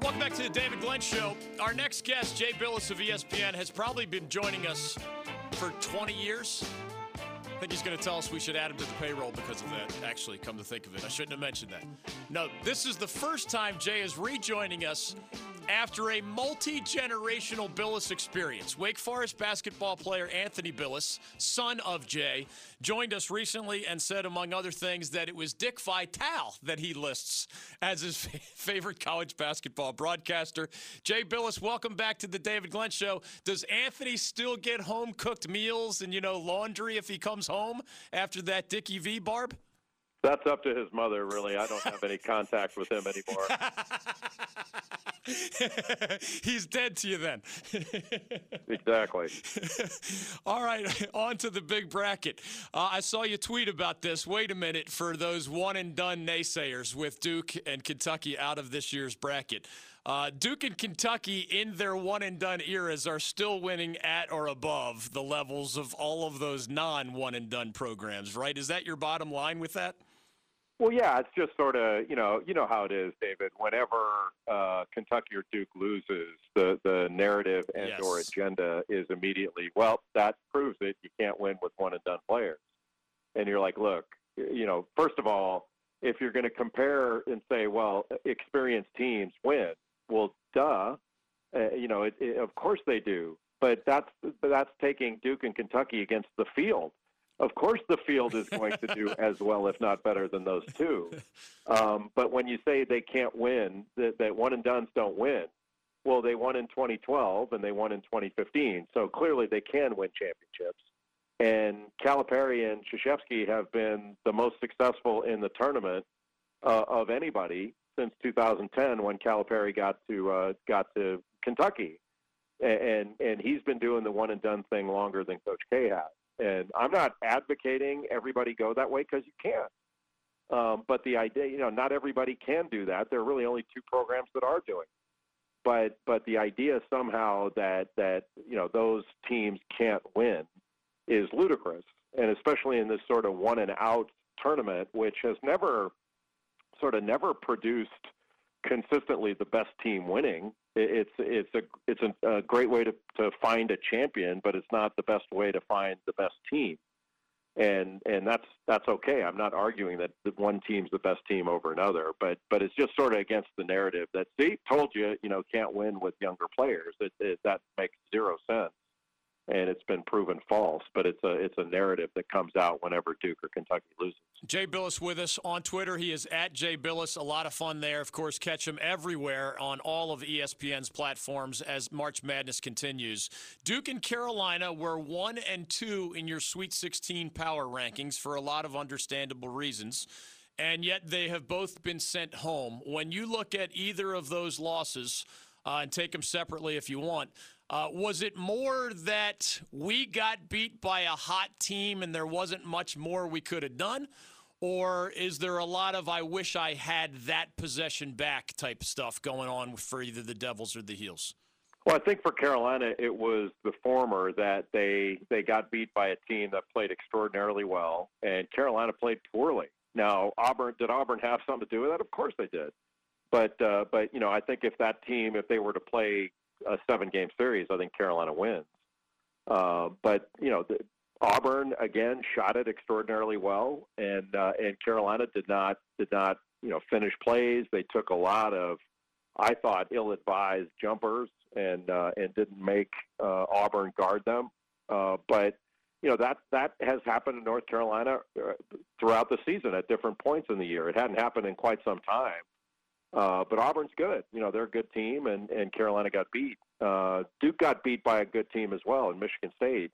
Welcome back to the David Glenn Show. Our next guest, Jay Bilas of ESPN, has probably been joining us for 20 years. I think he's going to tell us we should add him to the payroll because of that. Actually, come to think of it, I shouldn't have mentioned that. No, this is the first time Jay is rejoining us after a multi generational Bilas experience. Wake Forest basketball player Anthony Bilas, son of Jay, joined us recently and said, among other things, that it was Dick Vitale that he lists as his favorite college basketball broadcaster. Jay Bilas, welcome back to the David Glenn Show. Does Anthony still get home cooked meals and, you know, laundry if he comes home after that Dickie V barb? That's up to his mother, really. I don't have any contact with him anymore. He's dead to you then. exactly. All right, on to the big bracket. Uh, I saw you tweet about this. Wait a minute for those one and done naysayers with Duke and Kentucky out of this year's bracket. Uh, Duke and Kentucky in their one and done eras are still winning at or above the levels of all of those non one and done programs, right? Is that your bottom line with that? Well, yeah, it's just sort of you know you know how it is, David. Whenever uh, Kentucky or Duke loses, the the narrative and yes. or agenda is immediately well that proves it. You can't win with one and done players, and you're like, look, you know, first of all, if you're going to compare and say, well, experienced teams win, well, duh, uh, you know, it, it, of course they do, but that's but that's taking Duke and Kentucky against the field of course the field is going to do as well, if not better, than those two. Um, but when you say they can't win, that, that one and done's don't win, well, they won in 2012 and they won in 2015. So clearly they can win championships. And Calipari and Krzyzewski have been the most successful in the tournament uh, of anybody since 2010 when Calipari got to uh, got to Kentucky, and and he's been doing the one and done thing longer than Coach K has. And I'm not advocating everybody go that way because you can't. Um, but the idea, you know, not everybody can do that. There are really only two programs that are doing. But but the idea somehow that that you know those teams can't win is ludicrous, and especially in this sort of one and out tournament, which has never sort of never produced consistently the best team winning it's it's a it's a, a, great way to, to find a champion, but it's not the best way to find the best team. And and that's that's okay. I'm not arguing that one team's the best team over another, but but it's just sort of against the narrative that see told you you know can't win with younger players. It, it, that makes zero sense and it's been proven false. But it's a it's a narrative that comes out whenever Duke or Kentucky loses. Jay Bilas with us on Twitter. He is at Jay Bilas. A lot of fun there. Of course, catch him everywhere on all of ESPN's platforms as March Madness continues. Duke and Carolina were one and two in your Sweet 16 power rankings for a lot of understandable reasons. And yet they have both been sent home. When you look at either of those losses, uh, and take them separately if you want, uh, was it more that we got beat by a hot team and there wasn't much more we could have done? Or is there a lot of I wish I had that possession back type stuff going on for either the Devils or the Heels? Well, I think for Carolina, it was the former that they they got beat by a team that played extraordinarily well, and Carolina played poorly. Now, Auburn did Auburn have something to do with that? Of course they did. But uh, but you know, I think if that team, if they were to play a seven game series, I think Carolina wins. Uh, but you know, the, Auburn again shot it extraordinarily well, and uh, and Carolina did not did not you know finish plays. They took a lot of, I thought, ill-advised jumpers and uh, and didn't make uh, Auburn guard them. Uh, but you know that that has happened in North Carolina uh, throughout the season at different points in the year. It hadn't happened in quite some time. Uh, but Auburn's good. You know, they're a good team, and, and Carolina got beat. Uh, Duke got beat by a good team as well in Michigan State.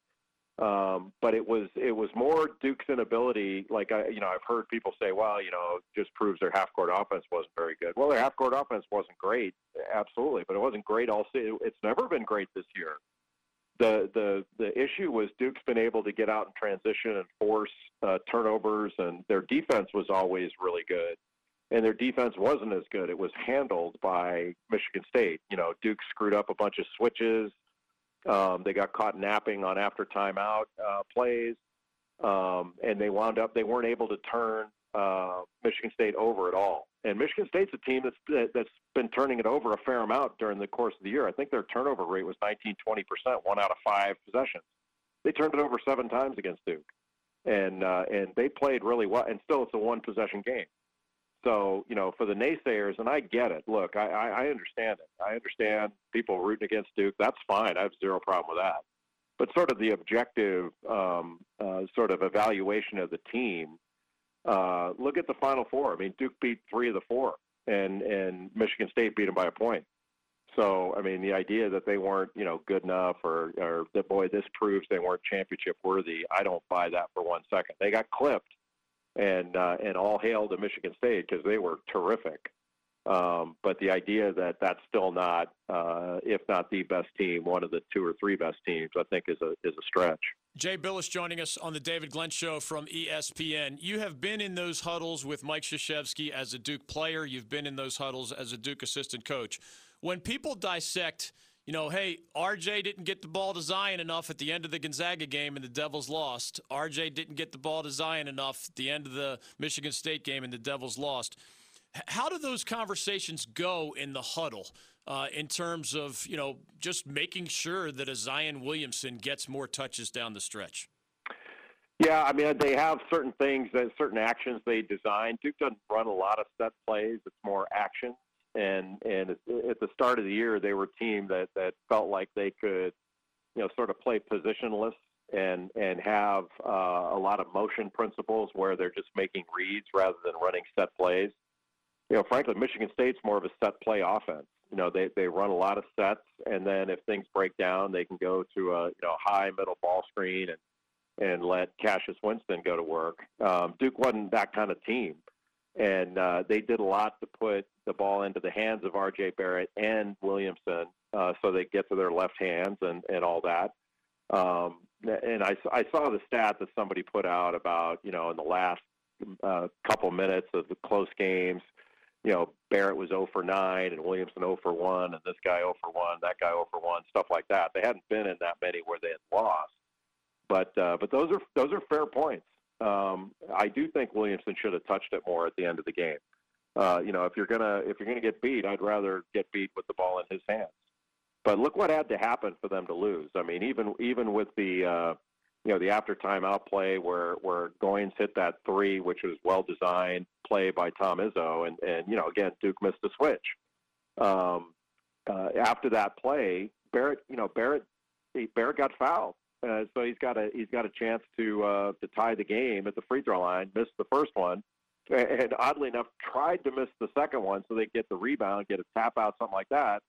Um, but it was it was more Duke's inability. Like I, you know, I've heard people say, "Well, you know, just proves their half court offense wasn't very good." Well, their half court offense wasn't great, absolutely, but it wasn't great all season. It's never been great this year. The the the issue was Duke's been able to get out and transition and force uh, turnovers, and their defense was always really good and their defense wasn't as good. It was handled by Michigan State. You know, Duke screwed up a bunch of switches. Um, they got caught napping on after timeout uh, plays, um, and they wound up they weren't able to turn uh, Michigan State over at all. And Michigan State's a team that's that's been turning it over a fair amount during the course of the year. I think their turnover rate was 19, 20 percent, one out of five possessions. They turned it over seven times against Duke, and uh, and they played really well. And still, it's a one possession game. So you know, for the naysayers, and I get it. Look, I, I, I understand it. I understand people rooting against Duke. That's fine. I have zero problem with that. But sort of the objective, um, uh, sort of evaluation of the team. Uh, look at the Final Four. I mean, Duke beat three of the four, and and Michigan State beat them by a point. So, I mean, the idea that they weren't, you know, good enough or, or that, boy, this proves they weren't championship worthy, I don't buy that for one second. They got clipped, and uh, and all hail to Michigan State because they were terrific. Um, but the idea that that's still not, uh, if not the best team, one of the two or three best teams, I think is a is a stretch. Jay Bilas joining us on the David Glenn Show from ESPN. You have been in those huddles with Mike Krzyzewski as a Duke player. You've been in those huddles as a Duke assistant coach when people dissect, you know, hey, RJ didn't get the ball to Zion enough at the end of the Gonzaga game and the Devils lost. RJ didn't get the ball to Zion enough at the end of the Michigan State game and the Devils lost. How do those conversations go in the huddle uh, in terms of, you know, just making sure that a Zion Williamson gets more touches down the stretch? Yeah, I mean, they have certain things, that certain actions they design. Duke doesn't run a lot of set plays. It's more action and and at the start of the year they were a team that that felt like they could you know sort of play positionless and and have uh, a lot of motion principles where they're just making reads rather than running set plays. You know, frankly, Michigan State's more of a set play offense. You know, they they run a lot of sets, and then if things break down, they can go to a you know high middle ball screen and and let Cassius Winston go to work. Um, Duke wasn't that kind of team and uh, they did a lot to put the ball into the hands of R.J. Barrett and Williamson, uh, so they get to their left hands and and all that. Um, and I, I saw the stat that somebody put out about you know in the last uh, couple minutes of the close games, you know Barrett was 0 for 9 and Williamson 0 for 1 and this guy 0 for 1, that guy 0 for 1, stuff like that. They hadn't been in that many where they had lost, but uh, but those are those are fair points. Um, I do think Williamson should have touched it more at the end of the game. Uh, you know, if you're gonna if you're gonna get beat, I'd rather get beat with the ball in his hands. But look what had to happen for them to lose. I mean, even even with the uh, you know the after timeout play where where Goins hit that three, which was well designed play by Tom Izzo, and and you know again Duke missed the switch. Um, uh, after that play, Barrett, you know Barrett, Barrett got fouled, uh, so he's got a he's got a chance to uh, to tie the game at the free throw line. Missed the first one, and oddly enough, tried to miss the second one so they get the rebound, get a tap out, something like that,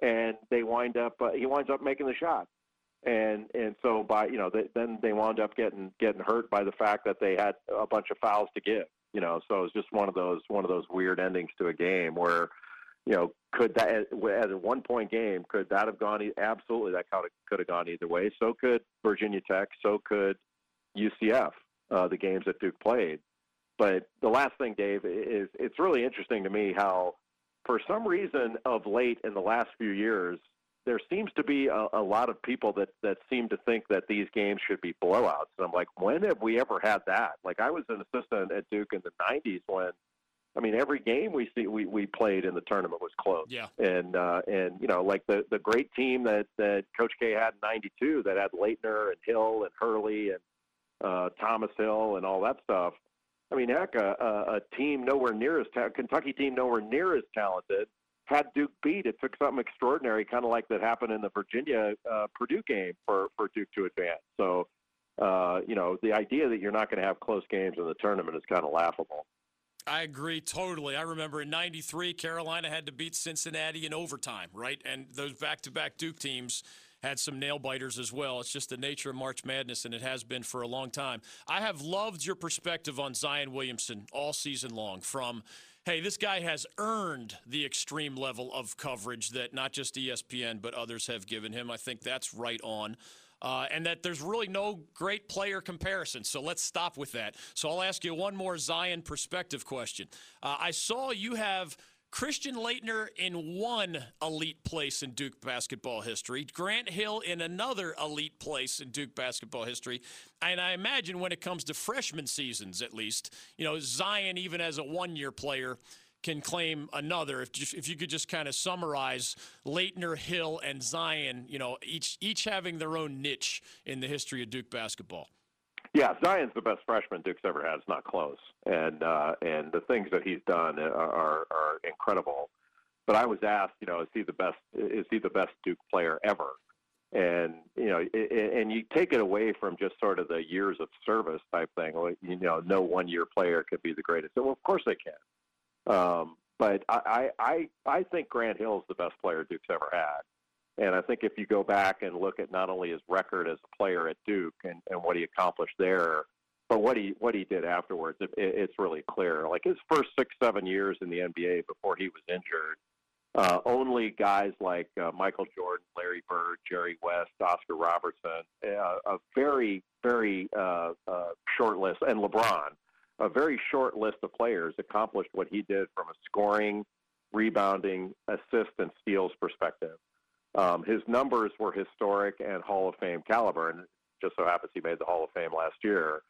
and they wind up uh, he winds up making the shot, and and so by you know they, then they wound up getting getting hurt by the fact that they had a bunch of fouls to give. You know, so it's just one of those one of those weird endings to a game where you know, could that as a one point game, could that have gone? Absolutely, that could have gone either way. So could Virginia Tech. So could UCF. Uh, the games that Duke played. But the last thing, Dave, is it's really interesting to me how, for some reason, of late in the last few years, there seems to be a, a lot of people that that seem to think that these games should be blowouts. And I'm like, when have we ever had that? Like I was an assistant at Duke in the '90s when I mean, every game we see we, we played in the tournament was close. Yeah. And uh, and you know, like the the great team that that Coach K had in '92 that had Laettner and Hill and Hurley and uh, Thomas Hill and all that stuff. I mean, heck, a, a, a team nowhere near as ta- Kentucky team nowhere near as talented had Duke beat. It took something extraordinary, kind of like that happened in the Virginia uh, Purdue game for for Duke to advance. So, uh, you know, the idea that you're not going to have close games in the tournament is kind of laughable. I agree totally. I remember in 93, Carolina had to beat Cincinnati in overtime, right? And those back to back Duke teams had some nail biters as well. It's just the nature of March Madness, and it has been for a long time. I have loved your perspective on Zion Williamson all season long from hey, this guy has earned the extreme level of coverage that not just ESPN but others have given him. I think that's right on uh, and that there's really no great player comparison. So let's stop with that. So I'll ask you one more Zion perspective question. Uh, I saw you have Christian Laettner in one elite place in Duke basketball history, Grant Hill in another elite place in Duke basketball history. And I imagine when it comes to freshman seasons, at least, you know, Zion, even as a one year player, can claim another. If, if you could just kind of summarize Laettner, Hill, and Zion, you know, each, each having their own niche in the history of Duke basketball. Yeah, Zion's the best freshman Duke's ever had. It's not close, and uh, and the things that he's done are, are are incredible. But I was asked, you know, is he the best? Is he the best Duke player ever? And you know, and you take it away from just sort of the years of service type thing. You know, no one year player could be the greatest. Well, of course they can. Um, but I, I I think Grant Hill is the best player Duke's ever had. And I think if you go back and look at not only his record as a player at Duke and, and what he accomplished there, but what he what he did afterwards, it, it's really clear. Like his first six seven years in the NBA before he was injured, uh, only guys like uh, Michael Jordan, Larry Bird, Jerry West, Oscar Robertson, uh, a very very uh, uh, short list, and LeBron, a very short list of players accomplished what he did from a scoring, rebounding, assist, and steals perspective. Um, his numbers were historic and Hall of Fame caliber, and just so happens he made the Hall of Fame last year.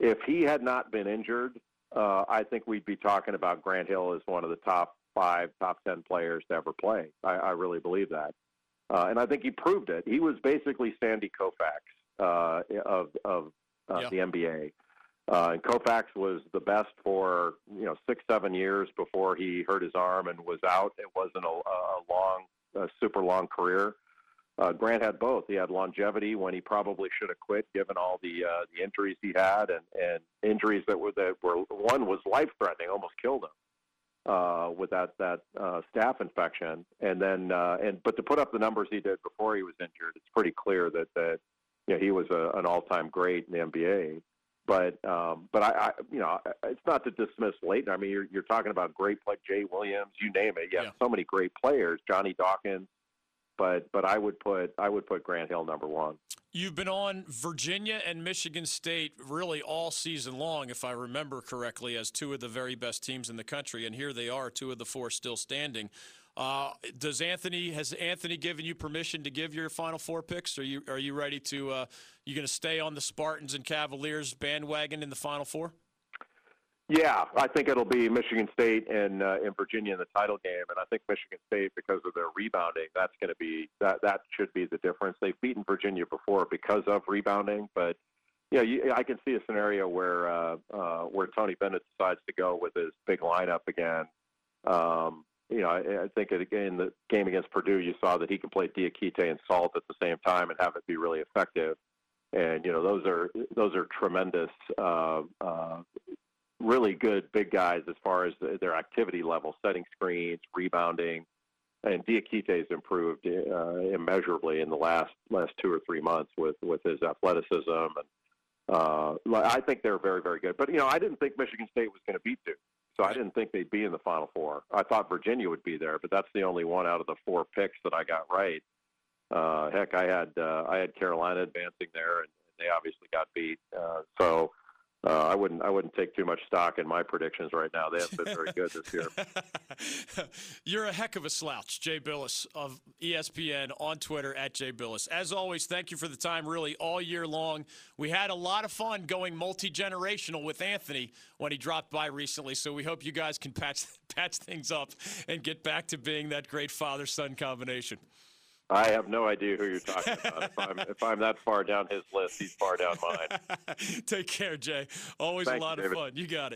If he had not been injured, uh, I think we'd be talking about Grant Hill as one of the top five, top ten players to ever play. I, I really believe that, uh, and I think he proved it. He was basically Sandy Koufax uh, of of uh, yeah. the NBA. Uh, and Koufax was the best for you know six, seven years before he hurt his arm and was out. It wasn't a, a long a super long career. Uh, Grant had both. He had longevity when he probably should have quit, given all the uh, the injuries he had, and, and injuries that were that were one was life threatening, almost killed him uh, with that that uh, staph infection. And then uh, and but to put up the numbers he did before he was injured, it's pretty clear that that you know, he was a, an all time great in the NBA. But um, but I, I you know it's not to dismiss Laettner. I mean you're you're talking about great like Jay Williams, you name it. You have yeah. so many great players, Johnny Dawkins. But but I would put I would put Grant Hill number one. You've been on Virginia and Michigan State really all season long, if I remember correctly, as two of the very best teams in the country, and here they are, two of the four still standing. Uh, does Anthony has Anthony given you permission to give your Final Four picks? Are you are you ready to? Uh, you going to stay on the Spartans and Cavaliers bandwagon in the Final Four? Yeah, I think it'll be Michigan State and uh, Virginia in the title game, and I think Michigan State because of their rebounding, that's going to be that that should be the difference. They've beaten Virginia before because of rebounding, but you know, you, I can see a scenario where uh, uh, where Tony Bennett decides to go with his big lineup again. Um, you know, I, I think in the game against Purdue, you saw that he can play Diakite and Salt at the same time and have it be really effective. And you know, those are those are tremendous, uh, uh, really good big guys as far as their activity level, setting screens, rebounding. And Diakite's improved uh, immeasurably in the last last two or three months with with his athleticism and uh, I think they're very, very good. But you know, I didn't think Michigan State was going to beat Duke. So I didn't think they'd be in the Final Four. I thought Virginia would be there, but that's the only one out of the four picks that I got right. Uh, heck, I had uh, I had Carolina advancing there, and they obviously got beat. Uh, so uh, I wouldn't I wouldn't take too much stock in my predictions right now. They haven't been very good this year. You're a heck of a slouch, Jay Bilas of ESPN on Twitter at Jay Bilas. As always, thank you for the time. Really, all year long, we had a lot of fun going multi generational with Anthony when he dropped by recently. So we hope you guys can patch patch things up and get back to being that great father son combination. I have no idea who you're talking about. if, I'm, if I'm that far down his list, he's far down mine. Take care, Jay. Always Thank a lot you, of fun. You got it.